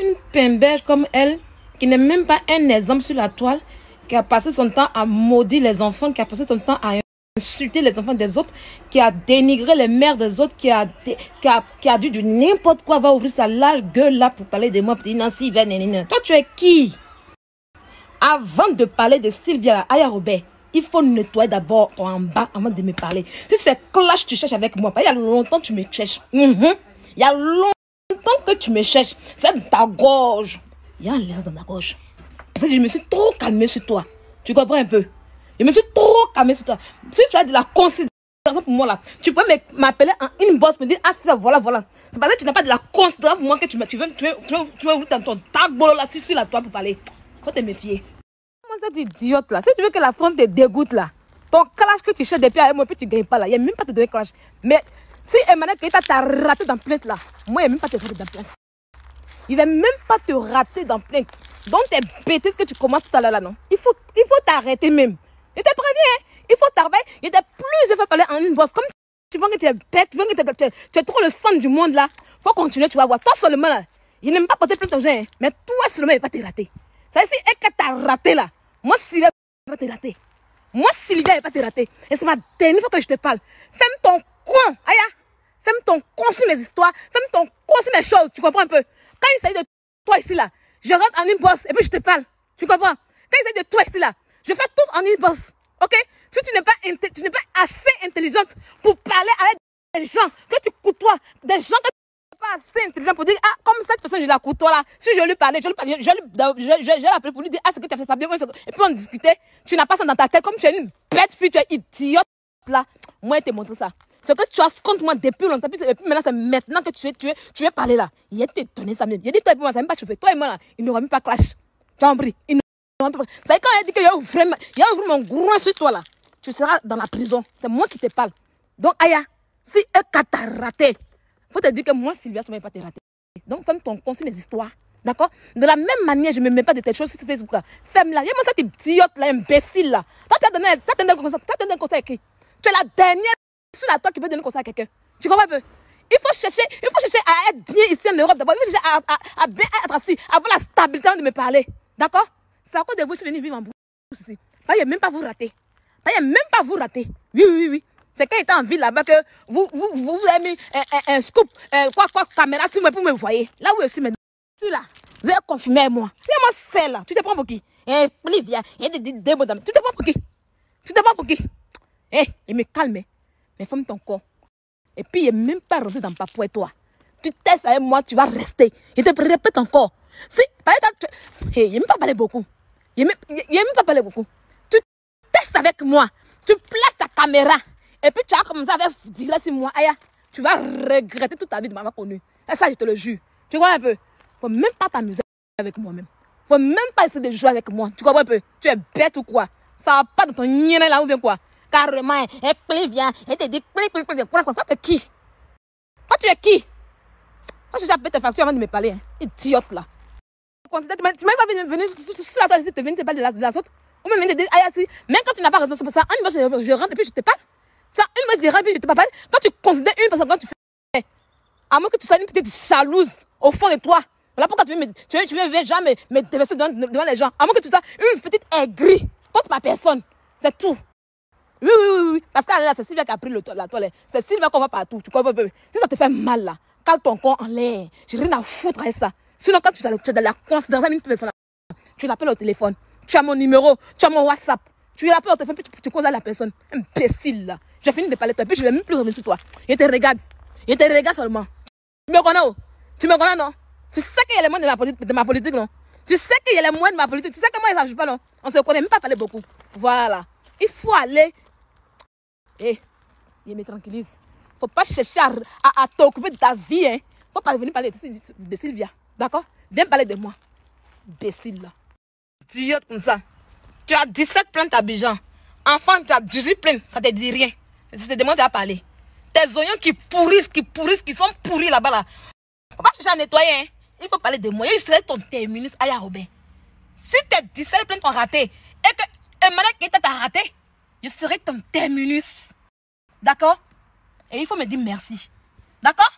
Une pimberge comme elle, qui n'est même pas un exemple sur la toile, qui a passé son temps à maudire les enfants, qui a passé son temps à insulter les enfants des autres, qui a dénigré les mères des autres, qui a, qui a, qui a du n'importe quoi, va ouvrir sa large gueule là pour parler de moi, Nancy, Toi, tu es qui? Avant de parler de Sylvia, Aya Robert, il faut nettoyer d'abord en bas avant de me parler. Si c'est clash tu cherches avec moi, il y a longtemps tu me cherches. Mhm. Il y a longtemps que tu me cherches. C'est ta gorge. Il y a un l'air dans ta gorge. Parce que je me suis trop calmée sur toi. Tu comprends un peu? Je me suis trop calmée sur toi. Si tu as de la considération pour moi là, tu peux m'appeler en inbox, me dire Ah, ça, voilà, voilà. C'est parce que tu n'as pas de la considération pour moi que tu, tu veux, tu veux, tu veux, tu veux, ton tag là, sur la toi pour parler. Faut te méfier cette idiote là, si tu veux que la femme te dégoûte là, ton clash que tu cherches depuis avec moi, puis tu ne gagnes pas là, il n'y a même pas de donner clash. Mais si Emmanuel Keita t'a raté dans plainte là, moi, il a même pas te rater dans plainte. Il ne va même pas te rater dans plainte. Donc, tes bêtises que tu commences tout à l'heure là, non? Il faut il t'arrêter même. Il te prévient, hein? il faut t'arrêter. Il était plus fait parler en une bosse. Comme tu vois que tu es bête, tu vois que tu es, tu es, trop le centre du monde là. faut continuer, tu vas voir. Toi seulement là, il n'aime pas porter plainte aux gens, hein? mais toi seulement, il ne va pas te rater. Ça, si et que t'as raté là, moi, Sylvia, ne va pas te rater. Moi, Sylvia, ne va pas te rater. Et c'est ma dernière fois que je te parle. Ferme ton coin. Aya. Ferme ton con sur mes histoires. Ferme ton con sur mes choses. Tu comprends un peu? Quand il s'agit de toi ici, là, je rentre en inbox et puis je te parle. Tu comprends? Quand il s'agit de toi ici, là, je fais tout en inbox. Ok? Si tu n'es pas, tu n'es pas assez intelligente pour parler avec des gens que tu côtoies, des gens que pas assez intelligent pour dire, ah, comme cette personne, je la toi là, si je lui parlais, je lui parlais, je, je, je, je pour lui dire, ah, ce que tu as fait pas bien, et puis on discutait, tu n'as pas ça dans ta tête, comme tu es une bête fille, tu es idiote là. Moi, je te montre ça. Ce que tu as contre moi depuis longtemps, puis maintenant, c'est maintenant que tu es, tu tu es parler là. Il a donné ça même. Il a dit, toi et moi, ça même pas chauffé. Toi et moi là, il n'aura même pas clash. Tu as compris? Il n'aura pas C'est quand il a dit qu'il y a vraiment, il y a gros sur toi là. Tu seras dans la prison. C'est moi qui te parle. Donc, Aya, si un t'a raté, faut te dire que moi, Sylvia, ça ne va pas te rater. Donc, ferme ton compte sur mes histoires. D'accord? De la même manière, je ne me mets pas de telles choses sur Facebook. Ferme-la. Y'a moi cette idiote là, imbécile là. Toi, tu as donné, donné, un conseil qui? Tu es la dernière sur la toi qui peut donner un conseil à quelqu'un. Tu comprends un peu? Il faut chercher, il faut chercher à être bien ici en Europe d'abord. Il faut chercher à, à, à, bien être assis, avoir la stabilité de me parler. D'accord? C'est à cause de vous, vous venez vivre en bourse ici. Il n'y a même pas vous rater. Il n'y a même pas vous rater. Oui, oui, oui. C'est quand il était en ville là-bas que vous, vous, vous, avez mis un, un, scoop, quoi, quoi, caméra sur moi pour me voir. Là où je suis maintenant. Tu là, vous avez confirmé moi. Viens moi c'est là. Tu te prends pour qui? Eh, viens. Il y a des démons dans Tu te prends pour qui? Tu te prends pour qui? Eh, il me calme. Mais ferme ton corps. Et puis, il n'est même pas rentré dans papo et toi. Tu testes avec moi, tu vas rester. Je te répète encore. Si, par exemple, tu... il n'a même pas parlé beaucoup. Il n'a même, même pas parlé beaucoup. Tu testes avec moi. Tu places ta caméra. Et puis tu as commencé à faire dire sur moi, tu vas regretter toute ta vie de m'avoir connu. Et ça, je te le jure. Tu vois un peu? Faut même pas t'amuser avec moi-même. Faut même pas essayer de jouer avec moi. Tu comprends un peu? Tu es bête ou quoi? Ça va pas de ton nien là ou bien quoi? Carrément, et puis viens, et te dit, pli, pli, quoi, quoi, toi, tu es qui? Toi, tu es qui? Toi, je appelé tes factures avant de me parler, hein. idiote là. Tu m'as pas venu, venu sur la toile ici, te venir te parler de la, de la sorte Ou même venir te dire, Aya, même quand tu n'as pas raison, c'est pour ça, un je, je rentre et puis je te parle. Ça, une fois, je te parle. Quand tu considères une personne, quand tu fais, à moins que tu sois une petite jalouse au fond de toi. Voilà pourquoi tu veux, me, tu veux, tu veux jamais me déverser devant, devant, les gens. À moins que tu sois une petite aigrie contre ma personne. C'est tout. Oui, oui, oui, oui. Parce que là, c'est Sylvia qui a pris le, la toilette. C'est Sylvia qu'on va partout. Tu comprends, Si ça te fait mal là, cale ton corps en l'air. J'ai rien à foutre avec ça. Sinon, quand tu as, tu as de la considération d'une personne, tu l'appelles au téléphone. Tu as mon numéro, tu as mon WhatsApp. Tu l'appelles au téléphone, puis tu, tu causes à la personne. Imbécile là. J'ai fini de parler de toi, puis je vais même plus revenir sur toi. Je te regarde. Je te regarde seulement. Tu me connais, oh? Tu me connais, non? Tu sais qu'il y a les moyens de ma, politique, non? Tu sais qu'il y a les moyens de ma politique. Tu sais que moi, ça ne pas, non? On se connaît même pas parler beaucoup. Voilà. Il faut aller. Eh, il me tranquillise. Faut pas chercher à, à, t'occuper de ta vie, hein. Faut pas venir parler de, Sylvia. D'accord? Viens parler de moi. Imbécile, là. Idiote comme ça. Tu as 17 plantes à Bijan. Enfant, tu as 18 plaintes, ça te dit rien. Je te demande à parler. Tes oignons qui pourrissent, qui pourrissent, qui sont pourris là-bas là. Faut pas chercher à nettoyer, hein. Il faut parler de moi. Il serait ton terminus, Aya Robin. Si tes 17 plaintes ont raté et que Emmanuel qui t'a raté, je serai ton terminus. D'accord? Et il faut me dire merci. D'accord?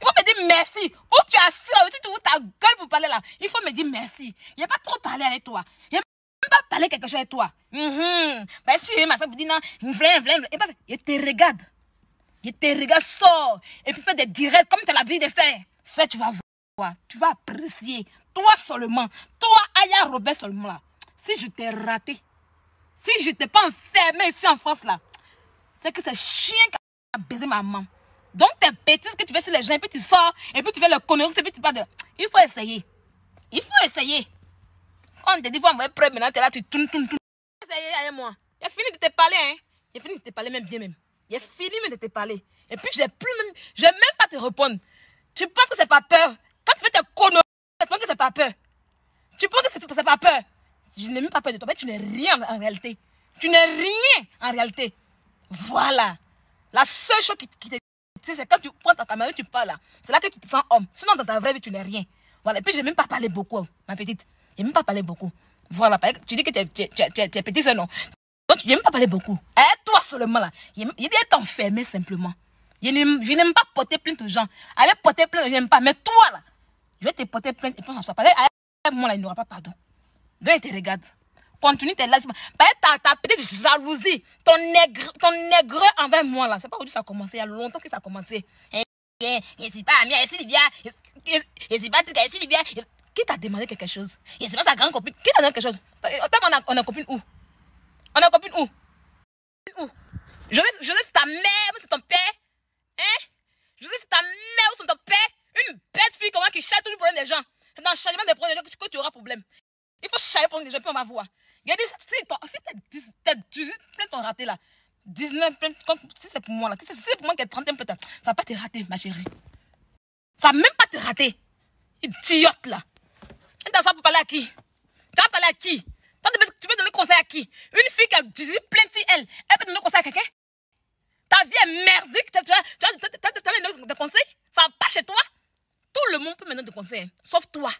Il faut me dire merci. Où tu as assis là, tu ouvres ta gueule pour parler. là, il faut me dire merci. Il n'y a pas trop parlé avec toi. Il a même pas parlé quelque chose avec toi. Mhm. Bah si, ma soeur dit non, pas, il te regarde. Il te regarde, sort. Et puis fais des directs comme tu as l'habitude de faire. Fais, tu vas voir. Tu vas apprécier. Toi seulement. Toi, Aya Robert seulement là. Si je t'ai raté, si je t'ai pas enfermé ici en France là, c'est que c'est chien qui a baisé ma maman. Donc tes bêtises que tu fais sur les gens, et puis tu sors, et puis tu fais le connerie, et puis tu parles de... Il faut essayer. Il faut essayer. Quand on te dit, faut envoyer preuve, maintenant tu es là, tu tournes, tournes, tournes. Essayer avec moi. J'ai fini de te parler, hein. J'ai fini de te parler même bien même. J'ai fini même de te parler. Et puis j'ai plus même... J'ai même pas te répondre. Tu penses que c'est pas peur? Quand tu fais tes conneries, tu penses que c'est pas peur. Tu penses que c'est pas peur? Je n'ai même pas peur de toi, mais tu n'es rien en réalité. Tu n'es rien en réalité. Voilà. La seule chose qui, qui te c'est quand tu prends ta caméra et tu parles là. C'est là que tu te sens homme. Sinon, dans ta vraie vie, tu n'es rien. Voilà. Et puis, je n'ai même pas parlé beaucoup, ma petite. Je n'ai même pas parlé beaucoup. Voilà. Tu dis que tu es, tu es, tu es. Donc, je n'ai même pas parlé beaucoup. Eh, toi seulement là. Il d'être enfermé simplement. Je n'aime pas porter plainte aux gens. Allez porter plainte, je n'aime pas. Mais toi là, je vais te porter plainte et puis on s'en parler. Moi là, il n'y aura pas pardon. Donc, il te regarde. Continue tes laisses. Ta, ta petite jalousie, ton nègre, ton nègre envers moi là. C'est pas aujourd'hui ça a commencé. Il y a longtemps que ça a commencé. Et c'est pas Amia, et c'est Libya. Et c'est pas truc, et c'est Libya. Qui t'a demandé quelque chose? Et c'est pas sa grande copine. Qui t'a demandé quelque chose? On a, copine où? On a copine où? Où? Je sais, c'est ta mère ou c'est ton père? Hein? Je sais, c'est ta mère ou c'est ton père? Une bête fille comment qui chasse toujours pour des gens. C'est dans le changement des problèmes que tu auras problème. Il faut chasser pour gens, puis on va voir. Regardez, si t'as 18 plaintes ont raté là, 19 plaintes, si c'est pour moi là, si c'est pour moi qui ai 31 plaintes, ça va pas te rater, ma chérie. Ça va même pas te rater. Idiote là. Tu as ça pour parler à qui Tu vas parler à qui tu peux donner conseil à qui Une fille qui a 18 plaintes elle, elle peut donner conseil à quelqu'un Ta vie est merdique, tu as, tu as, des conseils Ça va pas chez toi Tout le monde peut me donner des conseils, sauf toi.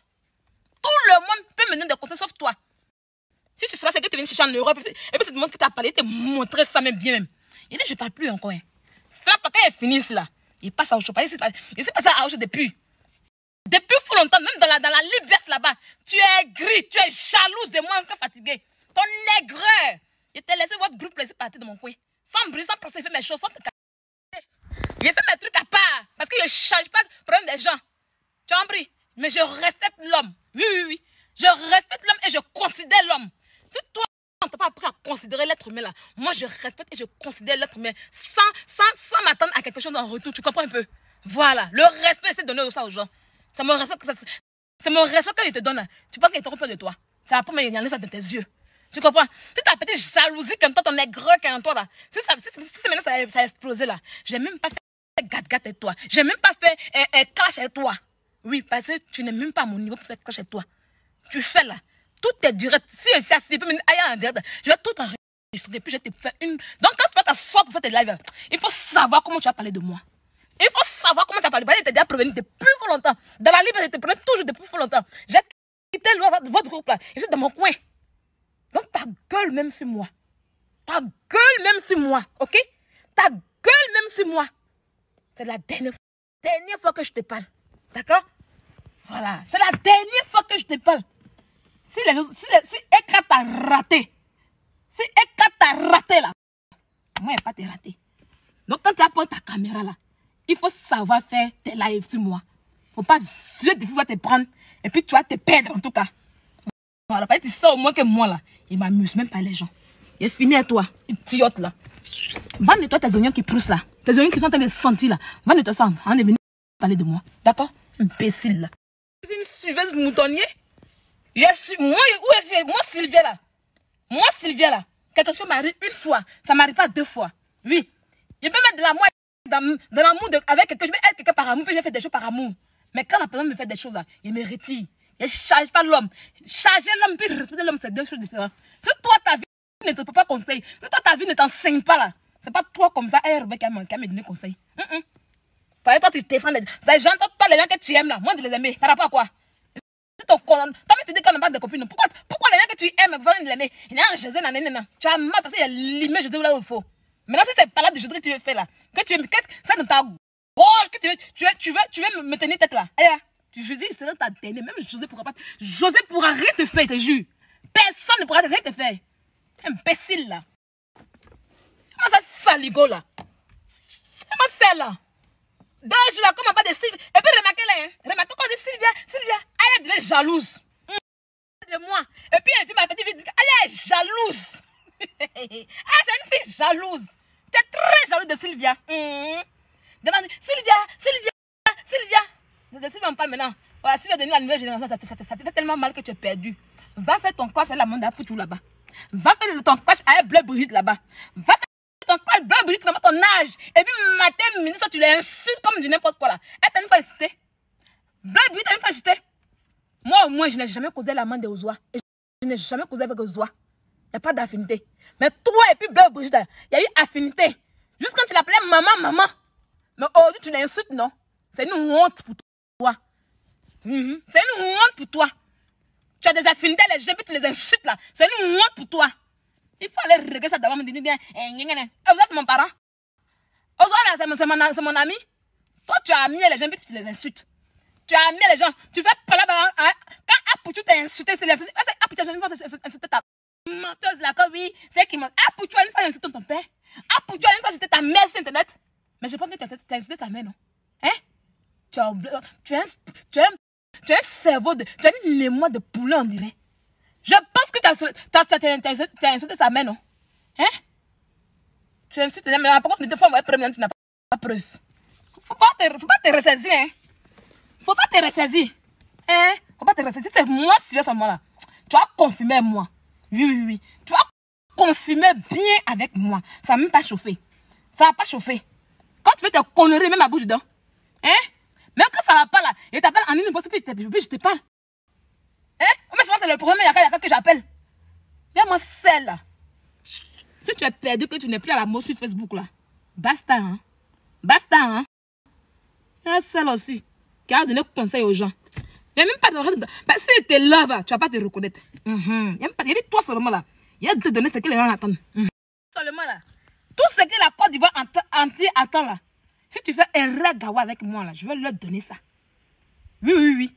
Tout le monde peut me donner des conseils, sauf toi. Si c'est ça, c'est que tu viens chercher en Europe et puis c'est le monde qui t'a parlé, te montrer ça même bien même. Il dit, je ne parle plus encore. Hein. C'est là, quand il finit là, il passe à autre chose. Il s'est passé à chose depuis. Depuis fort longtemps, même dans la, dans la libresse là-bas, tu es gris, tu es jalouse de moi encore fatigué. Ton nègreur. Il t'a laissé votre groupe laisser partir de mon coin. Sans bruit, sans procès, il fait mes choses, sans te Il fait mes trucs à part. Parce que je ne change pas le problème des gens. Tu as compris? Mais je respecte l'homme. Oui, oui, oui. Je respecte l'homme et je considère l'homme. Si toi, on t'a pas appris à considérer l'être humain là, moi je respecte et je considère l'être humain sans, sans, sans m'attendre à quelque chose en retour. Tu comprends un peu? Voilà. Le respect, c'est donner ça aux gens. C'est mon respect que, mon respect je te donne. Tu penses qu'il est trop de toi. Ça va pas me ça dans tes yeux. Tu comprends? Tu ta petite jalousie comme toi, ton nègre comme toi là. Si, ça, si, si, maintenant ça, ça a explosé là, j'ai même pas fait gâte-gâte avec toi. J'ai même pas fait un, un clash avec toi. Oui, parce que tu n'es même pas à mon niveau pour faire clash avec toi. Tu fais là. Tout est direct. Si c'est assez, en direct, je vais tout enregistrer. Puis je vais te faire une. Donc, quand tu vas t'asseoir pour faire tes lives, il faut savoir comment tu vas parler de moi. Il faut savoir comment tu vas parler. Je t'ai déjà prévenu depuis longtemps. Dans la livre, je te prenais toujours depuis longtemps. J'ai quitté votre groupe là. Je suis dans mon coin. Donc, ta gueule même sur moi. Ta gueule même sur moi. Ok? Ta gueule même sur moi. C'est la dernière, dernière fois que je te parle. D'accord? Voilà. C'est la dernière fois que je te parle. Si, les, si, si Eka t'a raté, si Eka t'a raté là, moi, je pas te raté. Donc, quand tu apportes ta caméra là, il faut savoir faire tes lives sur moi. Faut pas Dieu de va te prendre et puis tu vas te perdre en tout cas. Voilà, parce que ça au moins que moi là, il m'amuse même pas les gens. Il est à toi, idiote là. Va nettoyer tes oignons qui poussent là. Tes oignons qui sont en train de sentir là. Va nettoyer ça On est venu parler de moi. D'accord? Imbécile là. Une suiveuse moutonnier moi, où est moi, Sylvia là? Moi, Sylvia là. Quelque chose m'arrive une fois. Ça m'arrive pas deux fois. Oui. Il peut mettre de l'amour dans, dans l'amour avec quelqu'un. Je vais être quelqu'un par amour, je vais faire des choses par amour. Mais quand la personne me fait des choses là, il me retire. Il ne charge pas l'homme. Charger l'homme puis respecter l'homme, c'est deux choses différentes. Si toi, ta vie ne te peut pas conseiller, si toi, ta vie ne t'enseigne pas là, c'est pas toi comme ça, hey, Rebecca, qui va me donner conseil. Mm -mm. Par toi, tu défends les gens, toi, les gens que tu aimes là, moi, de les aimer. Par rapport à quoi? Si ton con, toi tu dis qu'on n'a pas de copine. Pourquoi, pourquoi les gens que tu aimes veulent l'aimer Il y a un Jésus, nanana. Tu as mal parce qu'il y a l'image Jésus là où il faut. Maintenant, si c'est pas là de Jésus que tu veux faire là, que tu es, ça dans ta gorge, que tu veux, tu veux, tu veux, tu veux me tenir tête là. Eh, José sera ta dernière. Même José pourra pas. José pourra rien te faire, je te jure. Personne ne pourra rien te faire. Imbécile là. Comment ça saligo là? Comment ça là? Jours là, comment pas de Sylvia Et puis remarquez là, hein? remarquez quand dit Sylvia, Sylvia, elle devient jalouse. Hum, De moi. Et puis elle dit ma petite fille, elle est jalouse. ah, c'est une fille jalouse. T'es très jalouse de Sylvia. Hum. Demande, Sylvia, Sylvia, Sylvia. De Sylvia, on parle maintenant. Voilà, Sylvia est devenue la nouvelle génération. Ça te fait tellement mal que tu es perdu. Va faire ton coach à la Manda Poutou là-bas. Va faire ton coach à Bleu Brigitte là-bas. Va faire ton coach Brigitte là-bas, ton âge. Et puis matin, tu les insultes comme du n'importe quoi là. Elle t'a une fois insulté. Bleu Brigitte t'a une fois insulté. Moi, au moins, je n'ai jamais causé la main des Ozois. Et je n'ai jamais causé avec Ozois. Il n'y a pas d'affinité. Mais toi et puis Brigitte, il y a eu affinité. Juste quand tu l'appelais maman, maman. Mais aujourd'hui, tu l'insultes, non? C'est une honte pour toi. Mhm. C'est une honte pour toi. Tu as des affinités, les gens, tu les insultes là. C'est une honte pour toi. Il aller régler ça d'abord, me dire, eh, vous êtes mon parent. Aujourd'hui, c'est mon, c'est mon, mon ami. Toi, tu as amené les gens, puis tu les insultes. Tu as amené les gens. Tu fais pas là hein. Quand Apoutou t'a insulté, c'est l'insulté. Apoutou, une fois, c'était ta menteuse là, comme oui, c'est qui m'a. Apoutou, une fois, insulté ton père. Apoutou, une fois, c'était ta mère sur Internet. Mais je pense que tu as insulté ta mère, non? Hein? Tu as, tu as, tu as, tu as un cerveau de. Tu as une mémoire de poulet, on dirait. Je pense que tu as, insulté ta mère, non? Hein? Tu as insulté ta mère, mais par contre, fois, moi, première, tu n'as pas preuve. Faut pas te, faut pas te ressaisir, hein? Faut pas te ressaisir. Hein? Faut pas te ressaisir. C'est moi sérieux ce moment-là. Tu as confirmé moi. Oui, oui, oui. Tu as confirmé bien avec moi. Ça n'a même pas chauffé. Ça n'a pas chauffé. Quand tu fais tes conneries, même à bout dedans. Hein? Même quand ça va pas là, et t'appelles en ligne, puis je te parle. Hein? Mais c'est le problème, il y a quelqu'un que j'appelle. Il y a mon sel là. Si tu es perdu, que tu n'es plus à la mode sur Facebook là, basta, hein? Basta, hein? Il y a un sel aussi qui a donné conseil aux gens. Il n'y a même pas de. Bah, si tu es là, tu vas pas te reconnaître. Mm -hmm. Il y a pas. Il a toi seulement là. Il a de te donner ce que les gens attendent. -hmm. Seulement là. Tout ce que la Côte d'Ivoire entière attend là. Si tu fais un ragawa avec moi là, je vais leur donner ça. Oui, oui, oui.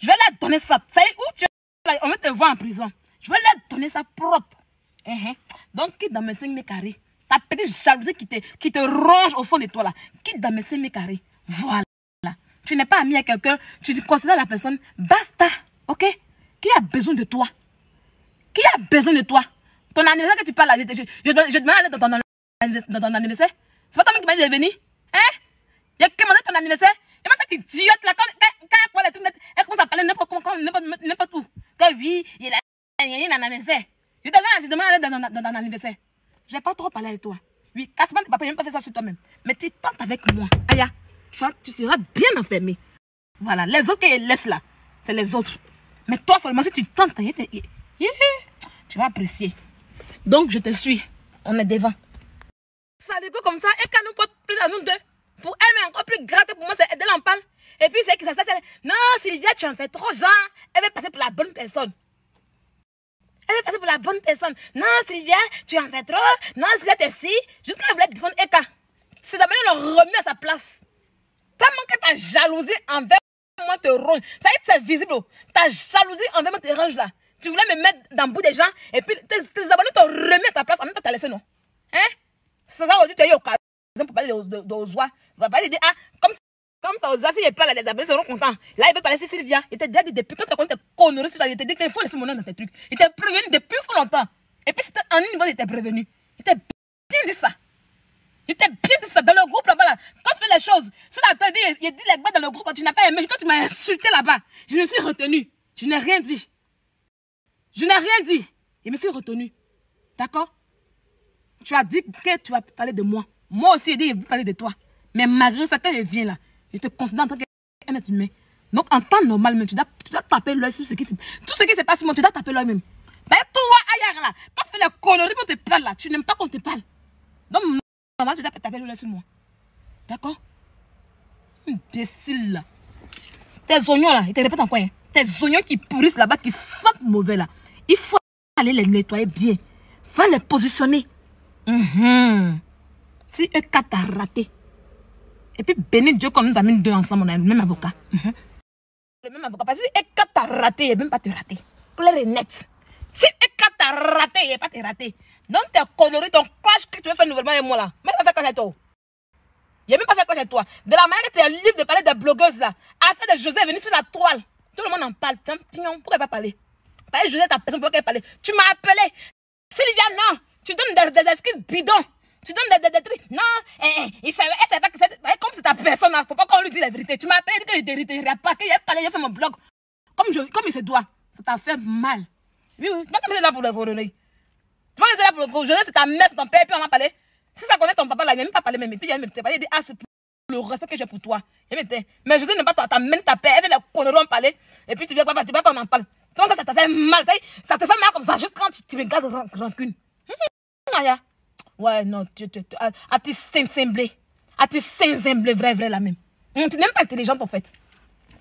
Je vais leur donner ça. Ça y est, où tu es? On va te voir en prison. Je vais leur donner ça propre. Uh -huh. Donc, quitte dans mes 5 mètres carrés. Ta petite jalousie qui te, qui te ronge au fond de toi là. Quitte dans mes 5 mètres carrés. Voilà. Tu n'es pas ami à quelqu'un. Tu considères la personne. Basta. Ok? Qui a besoin de toi? Qui a besoin de toi? Ton anniversaire que tu parles là, je, je, je, je demande à dans ton, dans ton anniversaire. C'est pas toi qui m'as dit de venir Hein? Il a commandé ton anniversaire Il m'a fait idiote là. Quand, quand, quand elle parle elle commence à parler n'importe comment, n'importe où. Que oui, il il a un anniversaire. Je demande, je demande à aller dans, ton anniversaire. Je vais pas trop parler avec toi. Oui, papiers, je ne pas faire ça sur toi-même. Mais tu tentes avec moi. Aya, tu, tu seras bien enfermé. Voilà, les autres qui laissent là, c'est les autres. Mais toi seulement, si tu tentes, tu vas apprécier. Donc, je te suis. On est devant. Ça dégoûte comme ça, et quand nous porte plus à nous deux. Pour elle, mais encore plus grave que pour moi, c'est elle en. Et puis, c'est que ça, Non, Sylvia, tu en fais trop, genre. Elle veut passer pour la bonne personne. Elle veut passer pour la bonne personne. Non, Sylvia, tu en fais trop. Non, Sylvia, t'es si. Jusqu'à elle voulait défendre Eka. C'est d'abord le remet à sa place. Tellement que ta jalousie envers moi te ronge. Ça y est, c'est visible. Ta jalousie envers moi te ronge là. Tu voulais me mettre dans le bout des gens et puis tes, abonnés te remettent à ta place. En même temps, t'as laissé, non? Hein? C'est ça, aujourd'hui, tu as eu occasion pour parler d'Ozoa. Il va pas dire, ah, comme, comme ça, Ozoa, si il parle, les abonnés seront contents. Là, il peut parler, c'est Sylvia. Il t'a déjà dit depuis quand tu as connu tes conneries sur la il t'a dit qu'il faut laisser mon nom dans tes trucs. Il t'a prévenu depuis longtemps. Et puis, c'était en niveau, il t'a prévenu. Il t'a bien dit ça. Il t'a bien dit ça dans le groupe là-bas. Là. Quand tu fais les choses, si la toi dit, il dit les gars dans le groupe, tu n'as pas aimé. Quand tu m'as insulté là-bas, je me suis retenu. Je n'ai rien dit. Je n'ai rien dit. Je me suis retenu. D'accord? Tu as dit que tu vas parler de moi. Moi aussi, je vais parler de toi. Mais malgré ça, quand je viens là, je te considère en tant qu'un être humain. Donc, en temps normal, même, tu dois, tu dois taper l'œil sur ce qui se Tout ce qui se passe, moi, tu dois taper l'œil même. Ben, toi, ailleurs là, quand tu fais la connerie pour te parler là, tu n'aimes pas qu'on te parle. Donc, normalement, tu dois taper l'œil sur moi. D'accord? Imbécile là. Tes oignons là, ils te répètent en quoi hein? Tes oignons qui pourrissent là-bas, qui sentent mauvais là. Il faut aller les nettoyer bien. Va les positionner. Mm -hmm. Si un cas t'a raté, et puis bénis Dieu qu'on nous a mis deux ensemble, on a le même avocat. -hmm. le même avocat. Parce que si Eka t'a raté, il ne même pas te rater. Clair et net. Si Eka t'a raté, il ne pas te rater. Donc tes conneries, ton clash que tu veux faire nouvellement avec moi là. Même pas quoi chez toi. Il a même pas fait quoi chez toi. De la manière que tu es libre de parler des blogueuses là. Affaire de José venu sur la toile. Tout le monde en parle. Pourquoi pas parler? Parler José, ta personne, pourquoi parler? Tu m'as appelé. Sylvia, non. Tu donnes des, des excuses bidons. Tu donnes des, des, des trucs. Non, eh, eh, il savait, pas que c'est. Comme c'est ta personne, il faut pas qu'on lui dise la vérité. Tu m'as que je pas que j'ai parlé, j'ai fait mon blog. Comme, je, comme il se doit. Ça t'a fait mal. Oui, oui. Tu là pour le. Tu m'as là pour le c'est ta mère, ton père, puis on m'a parlé. Si ça connaît ton papa là, il n'a même pas parlé même. Puis il parlé, il dit, ah, c'est le respect que j'ai pour toi. Mais je sais pas, ta elle connerie en parler. Et puis tu viens pas, tu qu'on en parle. Donc ça t'a fait mal, ça te fait mal comme ça, juste quand tu, me gardes rancune. Maya. Ouais, non, tu, tu, tu, à, tes seins semblés. À tes seins semblés, vrai, vrai, là même. Hum, tu n'es même pas intelligente, en fait.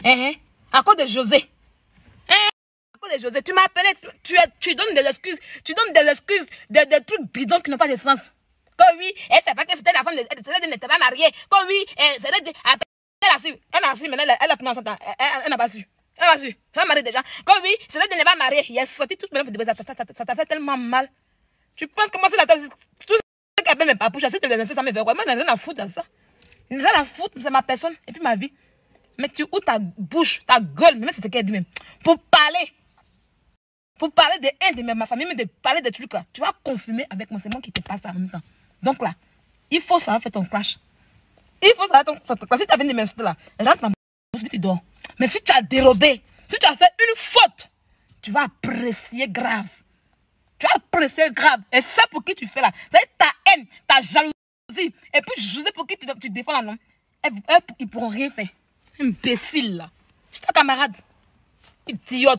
Hein, hein? À cause de José. Hein? À cause de José. Tu m'as appelé, tu, tu, donnes des excuses. Tu donnes des excuses, des, des trucs bidons qui n'ont pas de sens. Comme oui, elle sait pas que c'était la femme, elle n'était pas mariée. Comme oui, elle, elle, a su. Elle a su, mais elle, elle a financé. Elle, elle, elle n'a pas su. Elle n'a pas su. Elle mariée déjà. Comme oui, c'est elle n'est pas mariée. Il est sorti toute maintenant. Ça t'a fait tellement mal. Tu penses moi, c'est la tout ce qu'elle mes papouches, tu les ça me fait quoi? Moi, je n'ai rien à foutre dans ça. Je n'ai rien à foutre, c'est ma personne et puis ma vie. Mais tu ouvres ta bouche, ta gueule, même ce qu'elle dit même, pour parler. Pour parler de un de ma famille, mais de parler de trucs là. Tu vas confirmer avec moi, c'est moi qui te passe en même temps. Donc là, il faut savoir faire ton clash. Il faut savoir ton clash. Si tu as fait des messages là, rentre dans bouche, tu dors. Mais si tu as dérobé, si tu as fait une faute, tu vas apprécier grave. Tu as apprécié grave. Et c'est pour qui tu fais là. C'est ta haine, ta jalousie. Et puis, je sais pour qui tu, tu défends là, non? Elles, elles, ils pourront rien faire. Imbécile là. Je suis ta camarade. Idiote.